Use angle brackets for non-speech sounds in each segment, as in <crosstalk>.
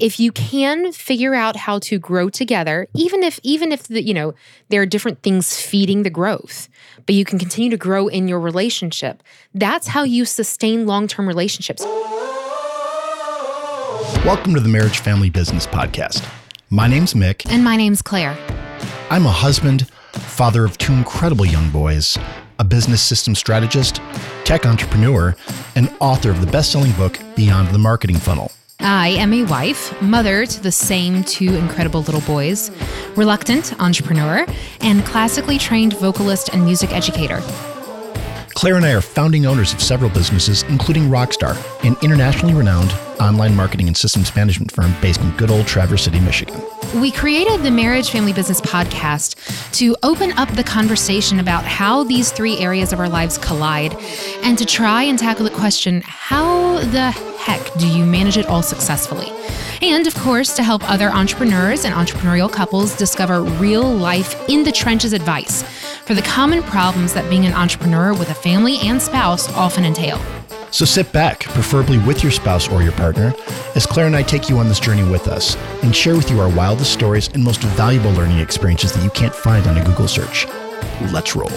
if you can figure out how to grow together, even if even if the, you know there are different things feeding the growth, but you can continue to grow in your relationship. That's how you sustain long-term relationships. Welcome to the Marriage Family Business Podcast. My name's Mick. And my name's Claire. I'm a husband, father of two incredible young boys, a business system strategist, tech entrepreneur, and author of the best selling book, Beyond the Marketing Funnel. I am a wife, mother to the same two incredible little boys, reluctant entrepreneur, and classically trained vocalist and music educator. Claire and I are founding owners of several businesses, including Rockstar, an internationally renowned online marketing and systems management firm based in good old Traverse City, Michigan. We created the Marriage Family Business podcast to open up the conversation about how these three areas of our lives collide and to try and tackle the question how the heck do you manage it all successfully? And of course, to help other entrepreneurs and entrepreneurial couples discover real life in the trenches advice for the common problems that being an entrepreneur with a family and spouse often entail. So sit back, preferably with your spouse or your partner, as Claire and I take you on this journey with us and share with you our wildest stories and most valuable learning experiences that you can't find on a Google search. Let's roll.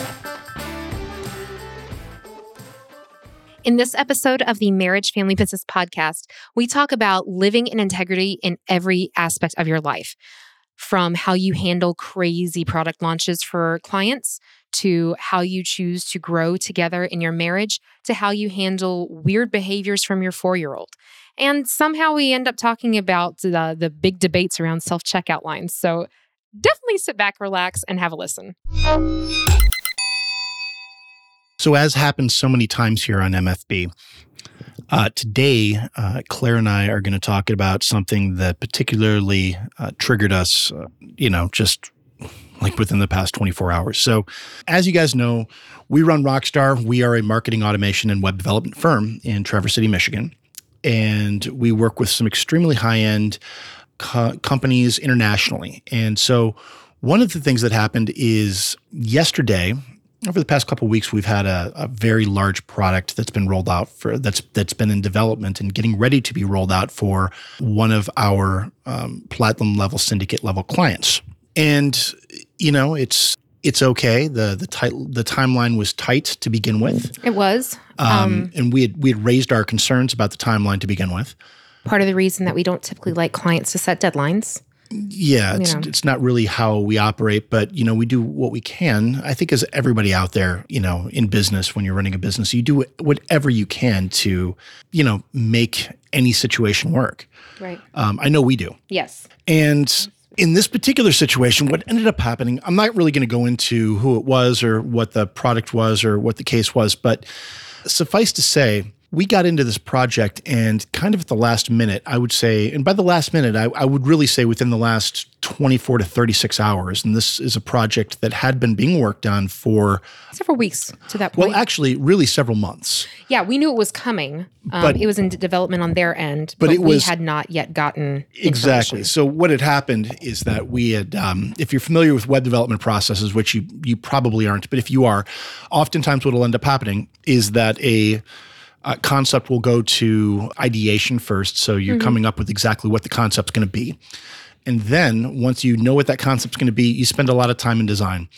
In this episode of the Marriage Family Business Podcast, we talk about living in integrity in every aspect of your life from how you handle crazy product launches for clients to how you choose to grow together in your marriage to how you handle weird behaviors from your four year old. And somehow we end up talking about the, the big debates around self checkout lines. So definitely sit back, relax, and have a listen. So, as happens so many times here on MFB, uh, today, uh, Claire and I are going to talk about something that particularly uh, triggered us, uh, you know, just like within the past 24 hours. So, as you guys know, we run Rockstar. We are a marketing automation and web development firm in Traverse City, Michigan. And we work with some extremely high end co- companies internationally. And so, one of the things that happened is yesterday, over the past couple weeks, we've had a, a, very large product that's been rolled out for that's that's been in development and getting ready to be rolled out for one of our um, platinum level syndicate level clients. And you know, it's it's okay. the the tight, the timeline was tight to begin with. It was, um, um, and we had we had raised our concerns about the timeline to begin with. Part of the reason that we don't typically like clients to set deadlines yeah, it's, it's not really how we operate, but you know, we do what we can. I think as everybody out there, you know, in business, when you're running a business, you do whatever you can to, you know, make any situation work. Right. Um, I know we do. Yes. And in this particular situation, what ended up happening, I'm not really going to go into who it was or what the product was or what the case was, but suffice to say, we got into this project and kind of at the last minute, I would say, and by the last minute, I, I, would really say within the last 24 to 36 hours. And this is a project that had been being worked on for several weeks to that point. Well, actually, really several months. Yeah, we knew it was coming, um, but it was in development on their end, but, but it we was, had not yet gotten exactly. So what had happened is that we had, um, if you're familiar with web development processes, which you you probably aren't, but if you are, oftentimes what will end up happening is that a uh, concept will go to ideation first. So you're mm-hmm. coming up with exactly what the concept's going to be. And then once you know what that concept's going to be, you spend a lot of time in design.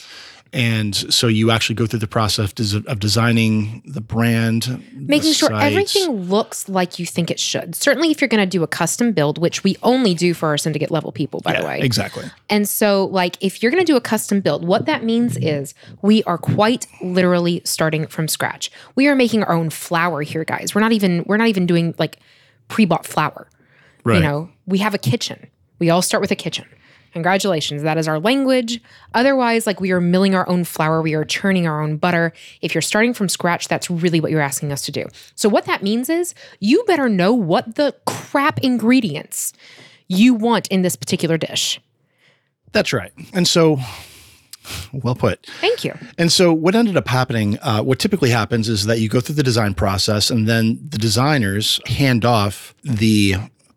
And so you actually go through the process of designing the brand, making the sure everything looks like you think it should. Certainly, if you're going to do a custom build, which we only do for our syndicate level people, by yeah, the way. Exactly. And so, like, if you're going to do a custom build, what that means is we are quite literally starting from scratch. We are making our own flour here, guys. We're not even we're not even doing like pre-bought flour. Right. You know, we have a kitchen. We all start with a kitchen. Congratulations, that is our language. Otherwise, like we are milling our own flour, we are churning our own butter. If you're starting from scratch, that's really what you're asking us to do. So, what that means is you better know what the crap ingredients you want in this particular dish. That's right. And so, well put. Thank you. And so, what ended up happening, uh, what typically happens is that you go through the design process and then the designers hand off the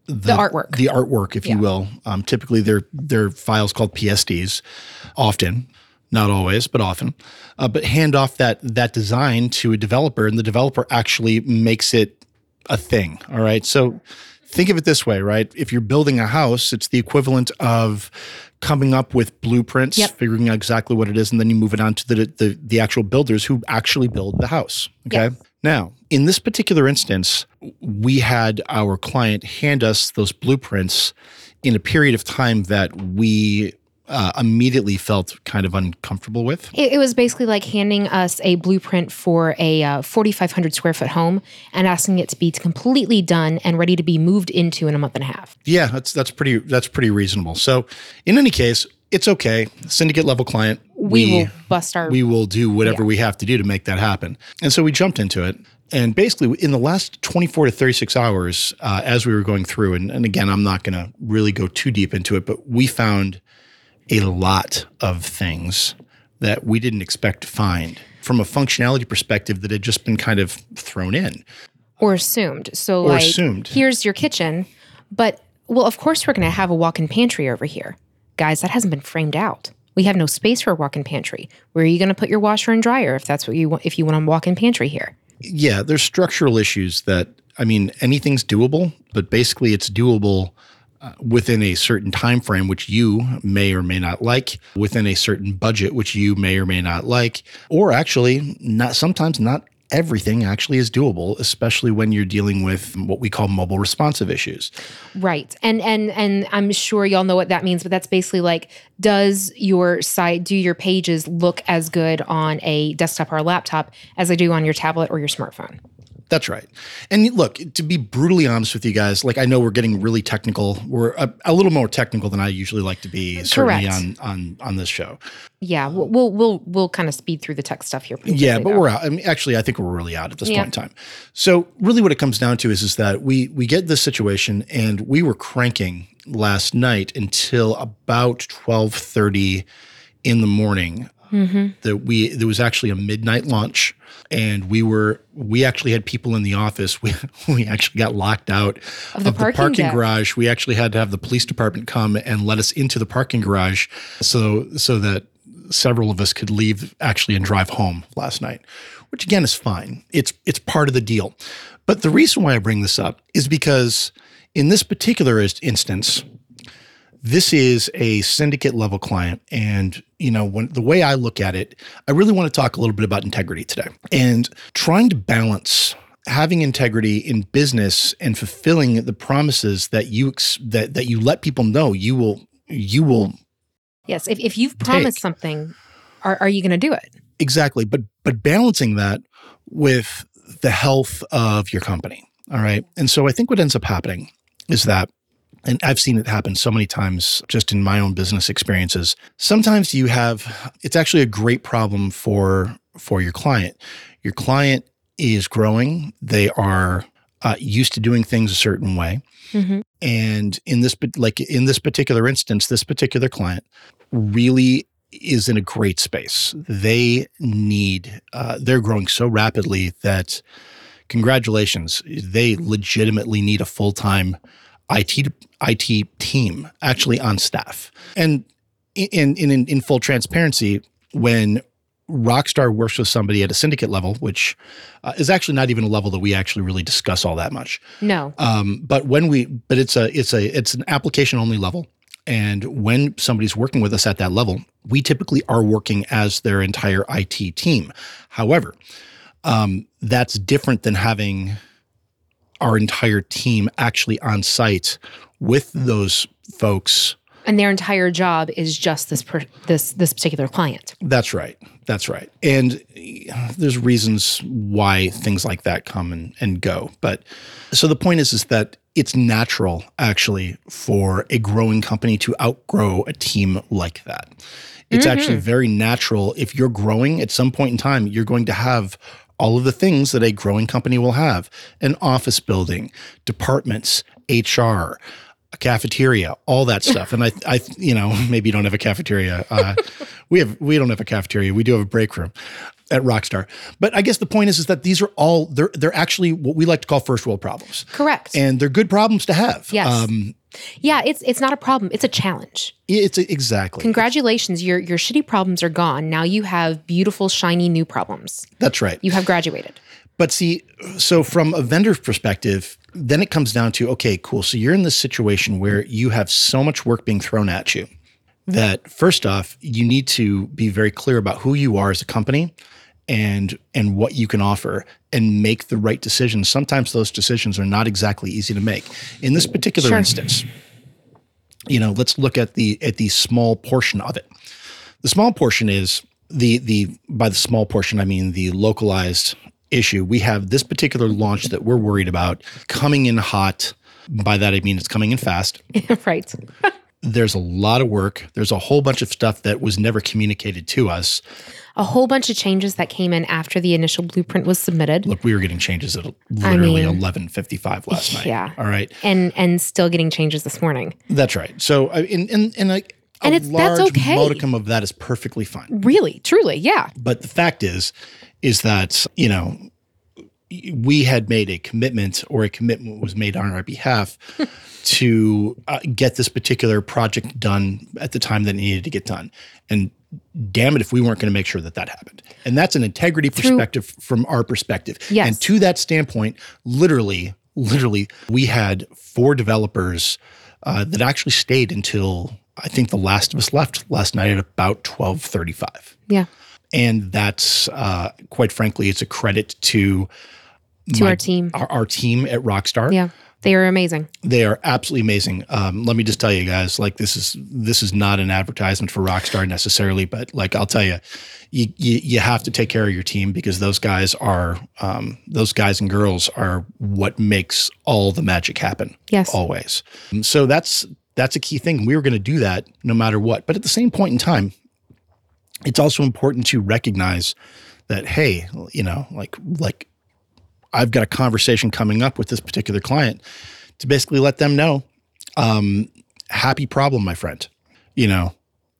the, the artwork, the artwork, if yeah. you will. Um, typically, they're they're files called PSDs, often, not always, but often. Uh, but hand off that that design to a developer, and the developer actually makes it a thing. All right, so think of it this way, right? If you're building a house, it's the equivalent of coming up with blueprints, Yep. figuring out exactly what it is, and then you move it on to the the, the actual builders who actually build the house. Okay. Yeah. Now, in this particular instance, we had our client hand us those blueprints in a period of time that we uh, immediately felt kind of uncomfortable with. It, it was basically like handing us a blueprint for a uh, 4,500 square foot home and asking it to be completely done and ready to be moved into in a month and a half. Yeah, that's that's pretty that's pretty reasonable. So, in any case, it's okay. Syndicate level client, We, will bust our. we will do whatever we have to do to make that happen. And so we jumped into it. And basically, in the last 24 to 36 hours, uh, as we were going through, and, and again, I'm not going to really go too deep into it, but we found a lot of things that we didn't expect to find from a functionality perspective that had just been kind of thrown in. or assumed. So, Or like, assumed. here's your kitchen, but well, of course, we're going to have a walk in pantry over here. Guys, that hasn't been framed out. We have no space for a walk in pantry. Where are you going to put your washer and dryer if that's what you want, if you want a walk in pantry here? yeah, there's structural issues that I mean, anything's doable, but basically it's doable uh, within a certain time frame which you may or may not like, within a certain budget which you may or may not like, or actually not sometimes not everything actually is doable, especially when you're dealing with what we call mobile responsive issues. Right. And and and I'm sure y'all know what that means, but that's basically like does your site do your pages look as good on a desktop or a laptop as they do on your tablet or your smartphone? That's right. And look, to be brutally honest with you guys, like I know we're getting really technical. We're a, a little more technical than I usually like to be, certainly Correct. on on on this show. Yeah, we'll we'll we'll, we'll kind of speed through the tech stuff here. pretty Yeah, but though. we're out. I mean, actually, I think we're really out at this Yeah. point in time. So, really, what it comes down to is is that we we get this situation, and we were cranking last night until about twelve thirty in the morning. Mm-hmm. That we there was actually a midnight launch, and we were we actually had people in the office. <laughs> We we actually got locked out Of the parking deck. garage. We actually had to have the police department come and let us into the parking garage, so so that several of us could leave actually and drive home last night, which again is fine. It's it's part of the deal. But the reason why I bring this up is because in this particular instance, this is a syndicate level client and you know when the way i look at it i really want to talk a little bit about integrity today and trying to balance having integrity in business and fulfilling the promises that you ex- that that you let people know you will you will Yes, if if you've promised Take. something, are are you going to do it? exactly but but balancing that with the health of your company all right and so i think what ends up happening is that and i've seen it happen so many times just in my own business experiences. Sometimes you have it's actually a great problem for for your client. Your client is growing. They are uh, used to doing things a certain way. Mhm. and in this like in this particular instance this particular client really is in a great space. They need uh, they're growing so rapidly that congratulations they legitimately need a full-time IT IT team actually on staff and in in in, in full transparency when Rockstar works with somebody at a syndicate level, which uh, is actually not even a level that we actually really discuss all that much. No. Um, but when we, but it's a, it's a, it's an application only level. And when somebody's working with us at that level, we typically are working as their entire IT team. However, um, that's different than having our entire team actually on site with those folks. And their entire job is just this per, this this particular client. That's right. That's right. And uh, there's reasons why things like that come and, and go. But so the point is, is that it's natural actually for a growing company to outgrow a team like that. It's actually very natural. If you're growing at some point in time, you're going to have all of the things that a growing company will have an office building, departments, HR, a cafeteria, all that stuff. And I, I, you know, <laughs> maybe you don't have a cafeteria. Uh, <laughs> we have, we don't have a cafeteria. We do have a break room at Rockstar. But I guess the point is, is that these are all they're they're actually what we like to call first world problems, Correct. and they're good problems to have. Yes. um, yeah, it's it's not a problem. It's a challenge. it's exactly Congratulations, your your shitty problems are gone. Now you have beautiful, shiny new problems. that's right. You have graduated. But see, so from a vendor's perspective, then it comes down to okay, cool. So you're in this situation where you have so much work being thrown at you that first off, you need to be very clear about who you are as a company and and what you can offer and make the right decisions. Sometimes those decisions are not exactly easy to make. In this particular Sure. instance, you know, let's look at the at the small portion of it. The small portion is the the by the small portion I mean the localized issue. We have this particular launch that we're worried about coming in hot. By that I mean it's coming in fast. <laughs> right. <laughs> There's a lot of work. There's a whole bunch of stuff that was never communicated to us. A whole bunch of changes that came in after the initial blueprint was submitted. Look, we were getting changes at literally mean, 11:55 last night. yeah. All right. And and still getting changes this morning. That's right. So and and in in a, And a it's- that's okay. modicum of that is perfectly fine. Really, truly, yeah. But the fact is, is that, you know, we had made a commitment or a commitment was made on our behalf <laughs> to uh, get this particular project done at the time that it needed to get done. And damn it if we weren't going to make sure that that happened. And that's an integrity perspective from our perspective. Yes. And to that standpoint, literally, literally, we had four developers uh, that actually stayed until I think the last of us left last night at about 1235 Yeah. And that's uh, quite frankly, it's a credit to To my- our team. our, our team at Rockstar. Yeah. They are amazing. They are absolutely amazing. Um, let me just tell you guys, like this is this is not an advertisement for Rockstar necessarily, but like I'll tell you, you you, you have to take care of your team because those guys are um, those guys and girls are what makes all the magic happen. Yes. always. And so that's that's a key thing. We were going to do that no matter what. But at the same point in time, it's also important to recognize that hey, you know, like like I've got a conversation coming up with this particular client to basically let them know, um, happy problem, my friend. You know,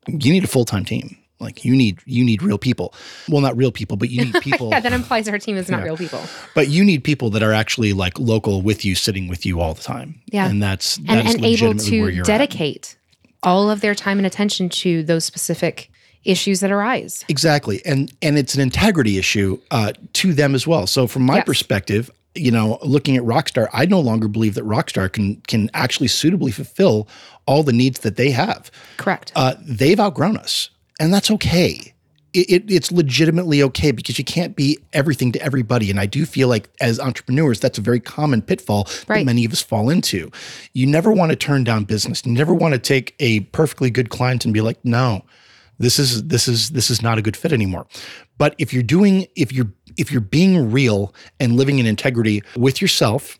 you need a full time team. Like you need you need real people. Well, not real people, but you need <laughs> people. Yeah, that implies our team is not real people. but you need people that are actually like local with you, sitting with you all the time. Yeah. and that's that And, and able to you're at. dedicate all of their time and attention to those specific issues that arise. Exactly, and and it's an integrity issue uh, to them as well. So from my Yes. perspective, you know, looking at Rockstar, I no longer believe that Rockstar can can actually suitably fulfill all the needs that they have. Correct. Uh, they've outgrown us, and that's okay. It, it, it's legitimately okay because you can't be everything to everybody. And I do feel like as entrepreneurs, that's a very common pitfall that many of us fall into. You never want to turn down business. You never want to take a perfectly good client and be like, no, this is this is this is not a good fit anymore. But if you're doing if you're if you're being real and living in integrity with yourself,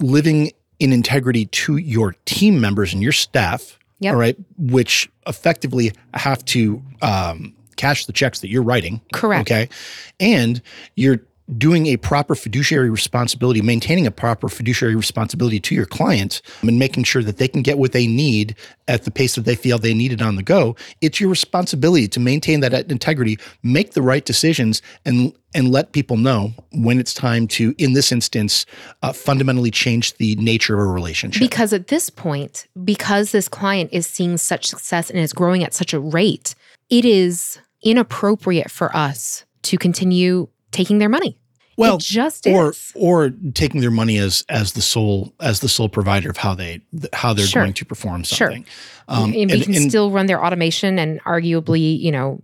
living in integrity to your team members and your staff, Yep. all right, which effectively have to um, cash the checks that you're writing. Correct. Okay. And you're doing a proper fiduciary responsibility, maintaining a proper fiduciary responsibility to your client and making sure that they can get what they need at the pace that they feel they need it on the go. It's your responsibility to maintain that integrity, make the right decisions and and let people know when it's time to, in this instance, uh, fundamentally change the nature of a relationship. Because at this point, because this client is seeing such success and is growing at such a rate, it is inappropriate for us to continue taking their money. well, it just or is. or taking their money as as the sole as the sole provider of how they how they're Sure. going to perform Sure. something. Um, and we can and- still run their automation and arguably, you know,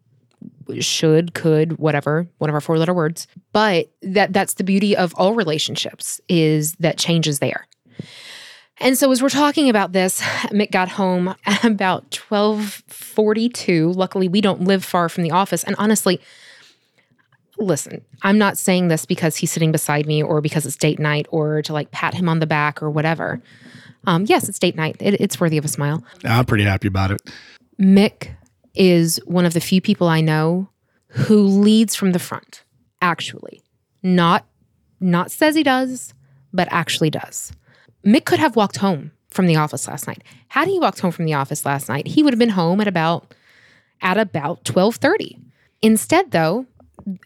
should, could, whatever, one of our four letter words. But that that's the beauty of all relationships is that change is there. And so as we're talking about this, Mick got home at <laughs> about 1242. Luckily, we don't live far from the office. And honestly, listen, I'm not saying this because he's sitting beside me or because it's date night or to like pat him on the back or whatever. Um, yes, it's date night. It, it's worthy of a smile. I'm pretty happy about it. Mick is one of the few people I know who leads from the front, actually. Not not says he does, but actually does. Mick could have walked home from the office last night. Had he walked home from the office last night, he would have been home at about at about 12:30. Instead though,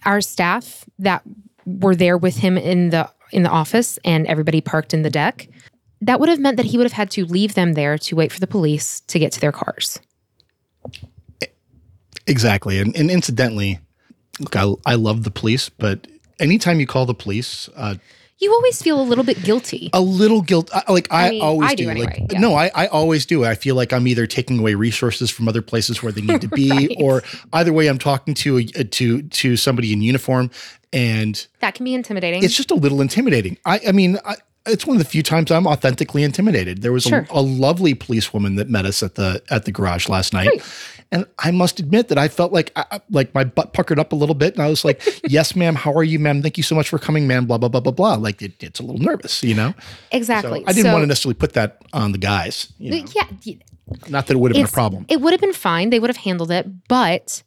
our staff that were there with him in the in the office and everybody parked in the deck, that would have meant that he would have had to leave them there to wait for the police to get to their cars. Exactly. And, and incidentally, look, I, I love the police, but anytime you call the police, uh, You always feel a little bit guilty. a little guilt. Like I, I mean, always I do Like anyway, yeah. no, I, I always do. I feel like I'm either taking away resources from other places where they need to <laughs> be, Right. or either way, I'm talking to a, to to somebody in uniform, and That can be intimidating. it's just a little intimidating. I, I mean, I, it's one of the few times I'm authentically intimidated. There was Sure. a, a lovely policewoman that met us at the at the garage last night, Great. And I must admit that I felt like I, like my butt puckered up a little bit, and I was like, <laughs> "Yes, ma'am. How are you, ma'am? Thank you so much for coming, ma'am." Blah blah blah blah blah. Like it, it's a little nervous, you know. exactly. So I didn't So- want to necessarily put that on the guys. You know? Yeah, Not that it would have been a problem. It would have been fine. They would have handled it, but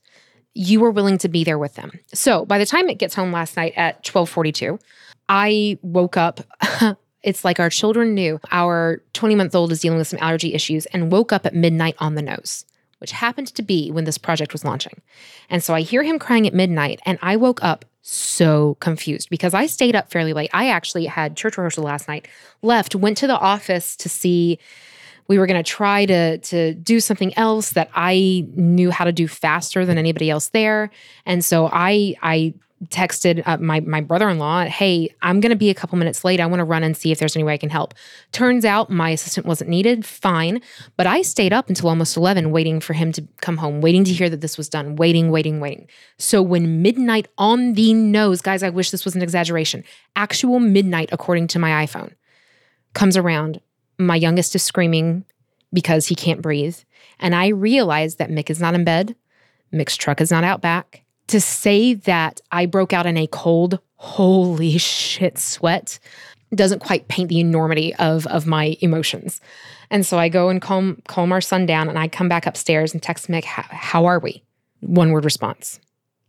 you were willing to be there with them. So by the time it gets home last night at 1242, I woke up. <laughs> it's like our children knew. Our 20 month old is dealing with some allergy issues and woke up at midnight on the nose, which happened to be when this project was launching. And so I hear him crying at midnight and I woke up so confused because I stayed up fairly late. I actually had church rehearsal last night, left, went to the office to see we were going to try to to do something else that I knew how to do faster than anybody else there. And so I I texted uh, my my brother-in-law, "Hey, I'm going to be a couple minutes late. I want to run and see if there's any way I can help." Turns out my assistant wasn't needed. Fine, but I stayed up until almost 11 waiting for him to come home, waiting to hear that this was done, waiting, waiting, waiting. So when midnight on the nose, guys, I wish this was an exaggeration. Actual midnight according to my iPhone comes around my youngest is screaming because he can't breathe. And I realize that Mick is not in bed. Mick's truck is not out back. To say that I broke out in a cold, holy <laughs> shit sweat doesn't quite paint the enormity of, of my emotions. And so I go and calm, calm our son down and I come back upstairs and text Mick, how, are we? One word response.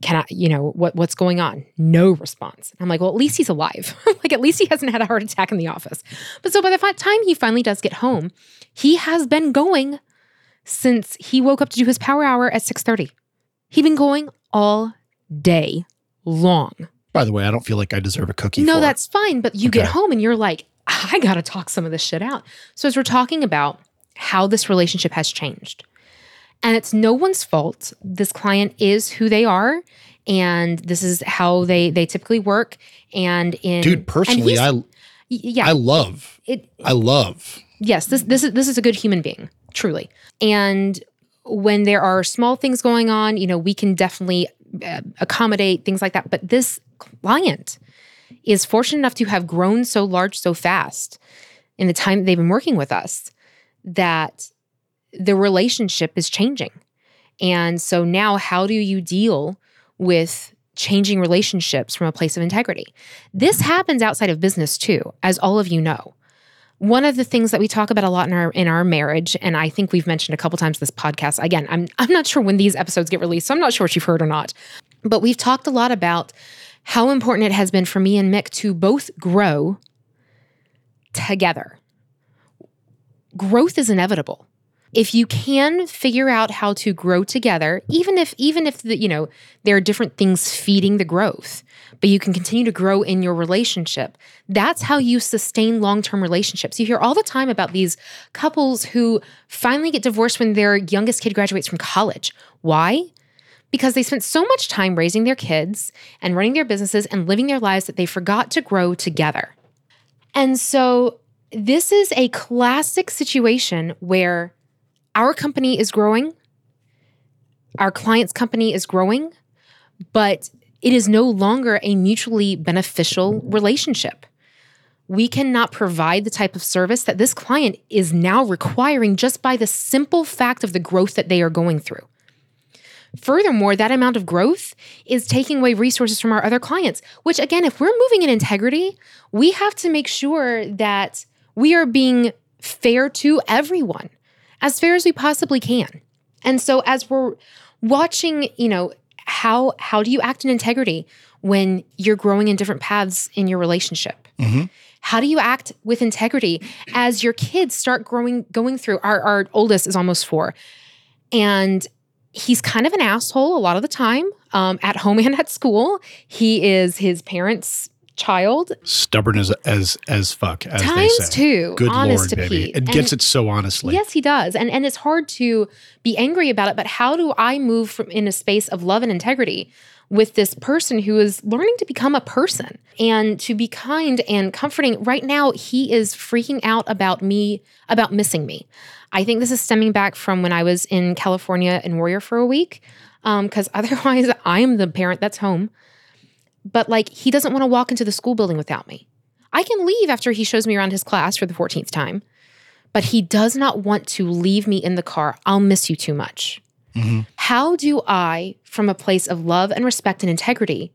Can I, you know, what what's going on? No response. I'm like, well, at least he's alive. <laughs> like, at least he hasn't had a heart attack in the office. But so by the time he finally does get home, he has been going since he woke up to do his power hour at 6:30. He's been going all day long. By the way, I don't feel like I deserve a cookie. No, for it. that's fine, but you get home and you're like, I got to talk some of this shit out. So as we're talking about how this relationship has changed. And it's no one's fault. This client is who they are and this is how they they typically work and in dude. Personally, I yeah, I love it I love yes, this this is this is a good human being, truly. And when there are small things going on, you know, we can definitely uh, accommodate things like that. But this client is fortunate enough to have grown so large so fast in the time they've been working with us that the relationship is changing. And so now, how do you deal with changing relationships from a place of integrity? This happens outside of business too, as all of you know one of the things that we talk about a lot in our in our marriage and i think we've mentioned a couple times this podcast again i'm <laughs> i'm not sure when these episodes get released so i'm not sure what you've heard or not but we've talked a lot about how important it has been for me and mick to both grow together. Growth is inevitable. If you can figure out how to grow together even if even if the, you know there are different things feeding the growth but you can continue to grow in your relationship. That's how you sustain long-term relationships. You hear all the time about these couples who finally get divorced when their youngest kid graduates from college. Why? Because they spent so much time raising their kids and running their businesses and living their lives that they forgot to grow together. And so this is a classic situation where our company is growing, our client's company is growing, but it is no longer a mutually beneficial relationship. We cannot provide the type of service that this client is now requiring just by the simple fact of the growth that they are going through. Furthermore, that amount of growth is taking away resources from our other clients, which, again, if we're moving in integrity, we have to make sure that we are being fair to everyone as fair as we possibly can. And so as we're watching, you know, how how do you act in integrity when you're growing in different paths in your relationship? How do you act with integrity as your kids start growing going through our our oldest is almost 4 and he's kind of an asshole a lot of the time um, at home <laughs> and at school. He is his parents' child stubborn as as as fuck as they times say. two. Good honest lord, to baby! Pete. It And gets it so honestly. Yes, he does. And and it's hard to be angry about it, but how do I move from in a space of love and integrity with this person who is learning to become a person and to be kind and comforting. Right now, he is freaking out about me, about missing me. I think this is stemming back from when I was in California and Warrior for a week, because um, <laughs> otherwise, I am the parent that's home. But like, he doesn't want to walk into the school building without me. I can leave after he shows me around his class for the 14th time, but he does not want to leave me in the car. I'll miss you too much. Mm-hmm. How do I, from a place of love and respect and integrity,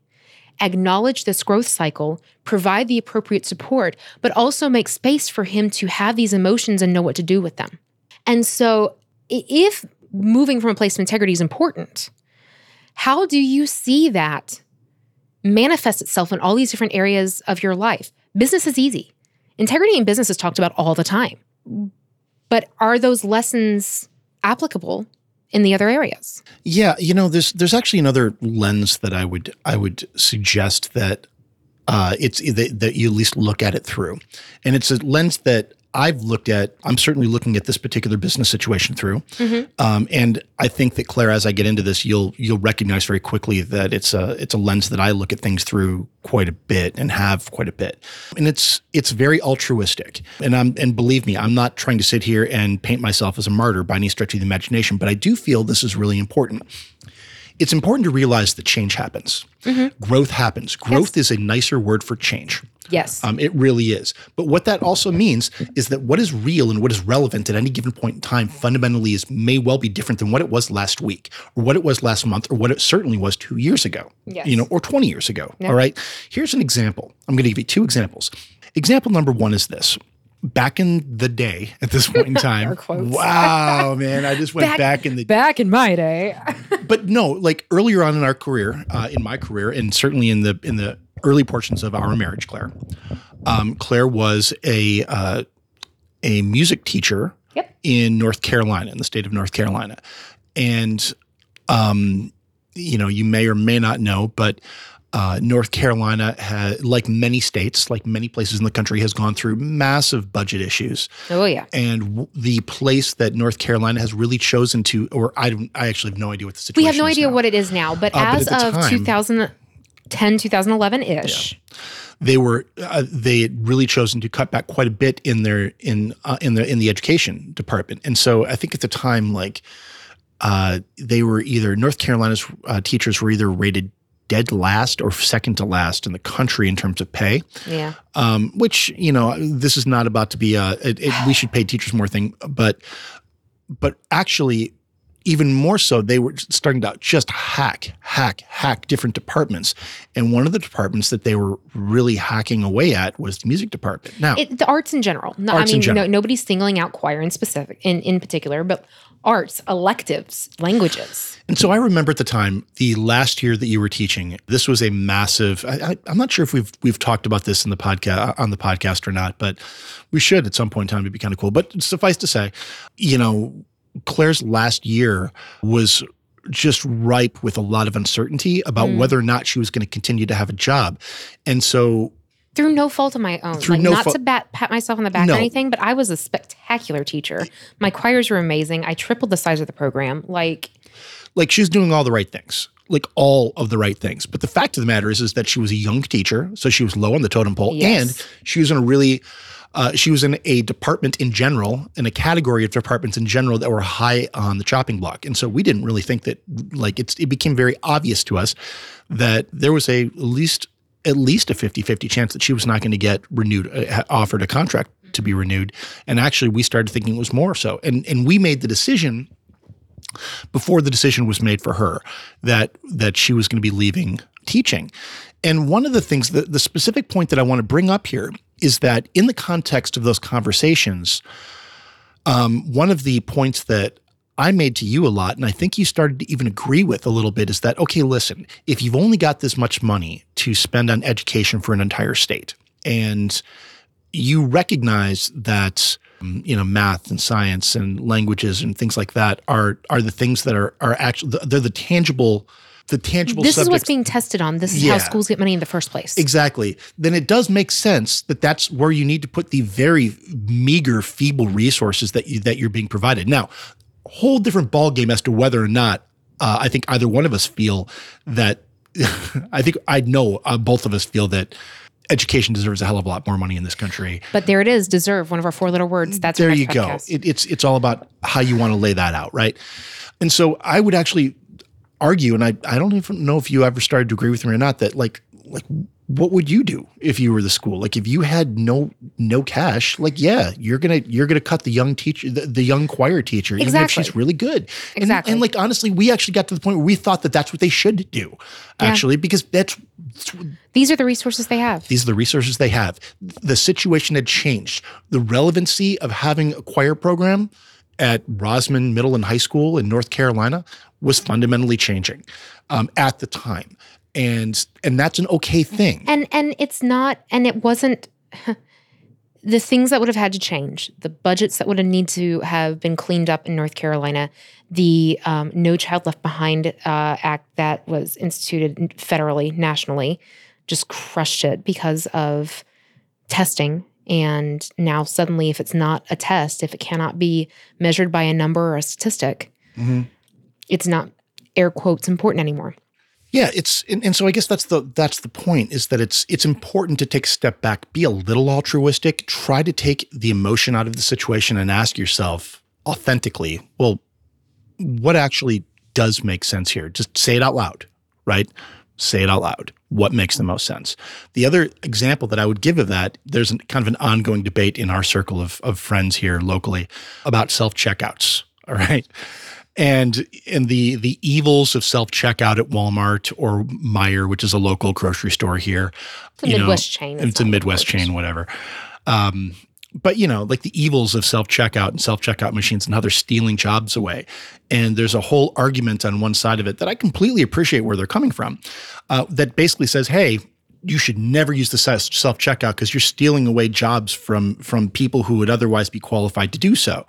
acknowledge this growth cycle, provide the appropriate support, but also make space for him to have these emotions and know what to do with them? And so, if moving from a place of integrity is important, how do you see that manifest itself in all these different areas of your life? Business is easy. Integrity in business is talked about all the time. But are those lessons applicable in the other areas. Yeah, you know, there's there's actually another lens that I would I would suggest that uh, it's that, that you at least look at it through, and it's a lens that I've looked at, I'm certainly looking at this particular business situation through, mm-hmm. um, and I think that Claire, as I get into this, you'll you'll recognize very quickly that it's a it's a lens that I look at things through quite a bit and have quite a bit, and it's it's very altruistic, and I'm and believe me, I'm not trying to sit here and paint myself as a martyr by any stretch of the imagination, but I do feel this is really important it's important to realize that change happens. Mm-hmm. Growth happens. Growth yes. is a nicer word for change. Yes. Um, it really is. But what that also means is that what is real and what is relevant at any given point in time fundamentally is may well be different than what it was last week or what it was last month or what it certainly was two years ago. Yes. You know, or 20 years ago. All right. Here's an example. I'm going to give you two examples. Example number one is this back in the day at this point in <laughs> time. wow, man, I just went back, back in the back in my day. but no, like earlier on in our career, uh, in my career, and certainly in the in the early portions of our marriage, Claire, um, Claire was a uh, a music teacher yep. in North Carolina, in the state of North Carolina, and um, you know, you may or may not know, but uh, North Carolina, has, like many states, like many places in the country, has gone through massive budget issues. Oh yeah, and w- the place that North Carolina has really chosen to, or I don't, I actually have no idea what the situation. We have no idea now. what it is now, but uh, as but of time, 2010, 2011 ish. Yeah they were uh, they had really chosen to cut back quite a bit in their in uh, in the in the education department, and so I think at the time like uh, they were either North Carolina's uh, teachers were either rated dead last or second to last in the country in terms of pay. Yeah. Um, which you know, this is not about to be a it, it, we <sighs> should pay teachers more thing, but but actually. Even more so, they were starting to just hack, hack, hack different departments. And one of the departments that they were really hacking away at was the music department. Now, it, the arts in general. No, arts I mean, no, nobody's singling out choir in specific, in, in particular, but arts, electives, languages. And so I remember at the time, the last year that you were teaching, this was a massive. I, am not sure if we've we've talked about this in the podcast uh, on the podcast or not, but we should at some point in time. It'd be kind of cool. But suffice to say, you know, Claire's last year was just ripe with a lot of uncertainty about mm. whether or not she was going to continue to have a job, and so through no fault of my own. Through like, no not fa- to bat, pat myself on the back no. or anything, but I was a spectacular teacher. My choirs were amazing. I tripled the size of the program. Like, like she's doing all the right things, like all of the right things. But the fact of the matter is, is that she was a young teacher, so she was low on the totem pole, yes. and she was in a really uh, she was in a department in general, in a category of departments in general that were high on the chopping block. And so we didn't really think that, like, it became very obvious to us that there was a at least at least a 50-50 chance that she was not going to get renewed, uh, offered a contract to be renewed. And actually, we started thinking it was more so. And and we made the decision before the decision was made for her that that she was going to be leaving teaching. And one of the things, the, the specific point that I want to bring up here is that in the context of those conversations, um, one of the points that I made to you a lot, and I think you started to even agree with a little bit, is that, okay, listen, if you've only got this much money to spend on education for an entire state, and you recognize that um, you know math and science and languages and things like that are are the things that are are actually they're the tangible the tangible this is what's being tested on this is yeah. how schools get money in the first place exactly then it does make sense that that's where you need to put the very meager feeble resources that you that you're being provided now whole different ball game as to whether or not uh, I think either one of us feel that <laughs> I think I know uh, both of us feel that education deserves a hell of a lot more money in this country. But there it is, deserve one of our four little words. That's there you next go. It, it's it's all about how you want to lay that out, right? And so I would actually argue, and I I don't even know if you ever started to agree with me or not, that like like what would you do if you were the school? Like if you had no no cash, like yeah, you're gonna you're gonna cut the young teacher, the, the young choir teacher, even if she's really good. And- Exactly. And, like honestly, we actually got to the point where we thought that that's what they should do, actually, because that's These are the resources they have. these are the resources they have. The situation had changed. The relevancy of having a choir program at Rosman Middle and High School in North Carolina was fundamentally changing um, at the time, and and that's an okay thing. And and it's not and it wasn't <laughs> the things that would have had to change, the budgets that would have need to have been cleaned up in North Carolina, the um, No Child Left Behind uh, Act that was instituted federally, nationally, just crushed it because of testing. And now suddenly, if it's not a test, if it cannot be measured by a number or a statistic, Mhm. it's not air quotes important anymore. Yeah, it's and, and so I guess that's the that's the point is that it's it's important to take a step back, be a little altruistic, try to take the emotion out of the situation and ask yourself authentically, well, what actually does make sense here? Just say it out loud, right? Say it out loud. What makes the most sense? The other example that I would give of that, there's an, kind of an ongoing debate in our circle of, of friends here locally about self checkouts. <laughs> All right and and the the evils of self checkout at Walmart or Meijer, which is a local grocery store here. It's a you know, Midwest chain. It's a Midwest chain, whatever. Um, but you know, like the evils of self checkout and self checkout machines and how they're stealing jobs away. And there's a whole argument on one side of it that I completely appreciate where they're coming from. Uh, that basically says, hey. You should never use the self checkout because you're stealing away jobs from from people who would otherwise be qualified to do so.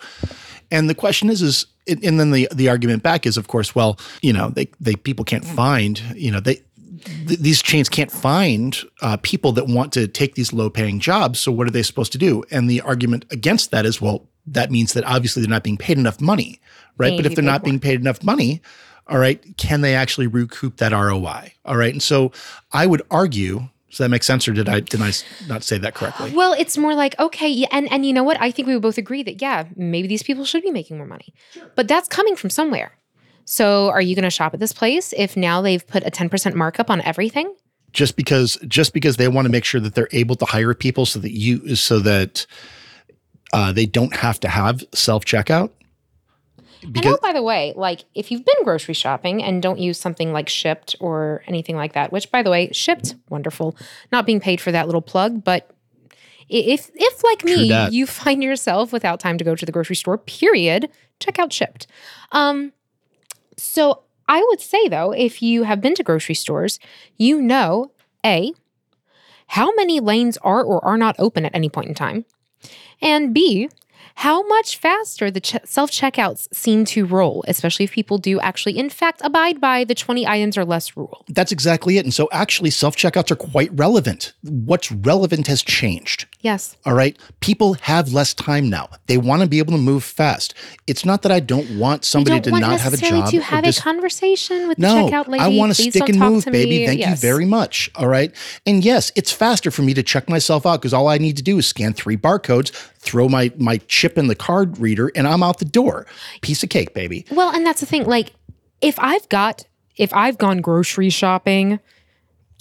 And the question is, is and then the the argument back is, of course, well, you know, they they people can't find, you know, they th- these chains can't find uh, people that want to take these low paying jobs. So what are they supposed to do? And the argument against that is, well, that means that obviously they're not being paid enough money, right? They but if they're not paid being paid enough money, all right, can they actually recoup that ROI? All right, and so I would argue. Does that make sense, or did I did I not say that correctly? Well, it's more like okay, yeah, and and you know what? I think we would both agree that yeah, maybe these people should be making more money, but that's coming from somewhere. So, are you going to shop at this place if now they've put a ten percent markup on everything? just because just because they want to make sure that they're able to hire people so that you so that uh, they don't have to have self checkout. and oh, by the way, like if you've been grocery shopping and don't use something like Shipt or anything like that, which by the way, Shipt, wonderful, not being paid for that little plug, but if if like me, you find yourself without time to go to the grocery store, period, check out Shipt. Um, so I would say though, if you have been to grocery stores, you know a how many lanes are or are not open at any point in time, and b how much faster the ch- self checkouts seem to roll, especially if people do actually, in fact, abide by the 20 items or less rule. That's exactly it. And so actually self checkouts are quite relevant. What's relevant has changed. Yes. All right. People have less time now. They want to be able to move fast. It's not that I don't want somebody don't to want not have a job. to have dis- a conversation with the no, checkout lady. I want to stick and move, baby. me. Thank Yes. you very much. All right. And yes, it's faster for me to check myself out because all I need to do is scan three barcodes, throw my my chip in the card reader, and I'm out the door. Piece of cake, baby. Well, and that's the thing. Like, if I've got, if I've gone grocery shopping,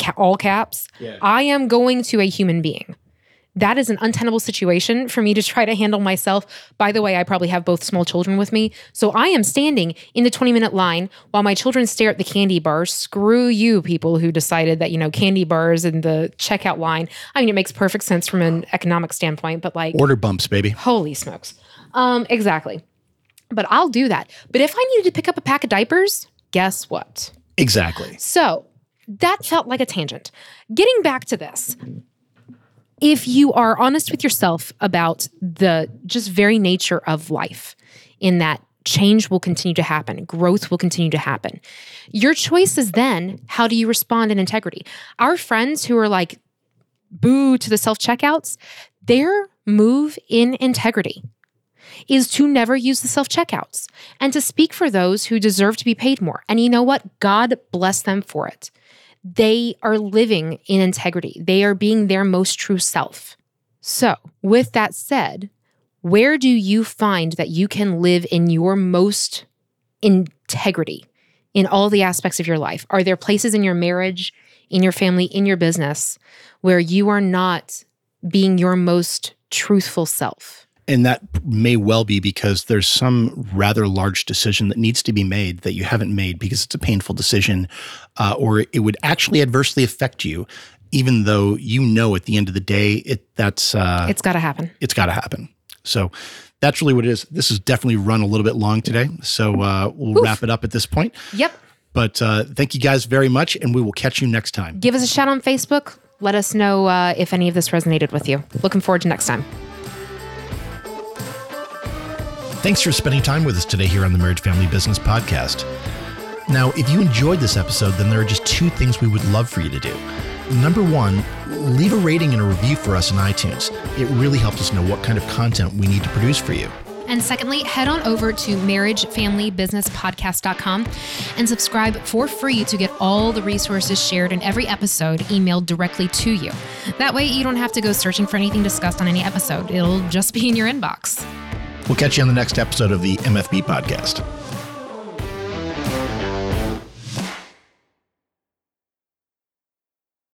ca- all caps, I am going to a human being. That is an untenable situation for me to try to handle myself. By the way, I probably have both small children with me. So I am standing in the 20 minute line while my children stare at the candy bars. Screw you, people who decided that, you know, candy bars in the checkout line. I mean, it makes perfect sense from an economic standpoint, but like, Order bumps, baby. Holy smokes. Um, exactly. But I'll do that. But if I needed to pick up a pack of diapers, guess what? Exactly. So that felt like a tangent. Getting back to this, if you are honest with yourself about the just very nature of life, in that change will continue to happen, growth will continue to happen, your choice is then how do you respond in integrity? Our friends who are like, boo to the self checkouts, their move in integrity is to never use the self checkouts and to speak for those who deserve to be paid more. And you know what? God bless them for it. They are living in integrity. They are being their most true self. So, with that said, where do you find that you can live in your most integrity in all the aspects of your life? Are there places in your marriage, in your family, in your business where you are not being your most truthful self? And that may well be because there's some rather large decision that needs to be made that you haven't made because it's a painful decision, uh, or it would actually adversely affect you, even though you know at the end of the day it that's uh, It's got to happen. it's got to happen. So that's really what it is. This has definitely run a little bit long today, so uh, we'll wrap it up at this point. Yep. But uh, thank you guys very much, and we will catch you next time. Give us a shout on Facebook. Let us know uh, if any of this resonated with you. Looking forward to next time. Thanks for spending time with us today here on the Marriage Family Business Podcast. Now, if you enjoyed this episode, then there are just two things we would love for you to do. Number one, leave a rating and a review for us in iTunes. It really helps us know what kind of content we need to produce for you. And secondly, head on over to marriagefamilybusinesspodcast.com and subscribe for free to get all the resources shared in every episode emailed directly to you. That way, you don't have to go searching for anything discussed on any episode, it'll just be in your inbox. We'll catch you on the next episode of the MFB podcast.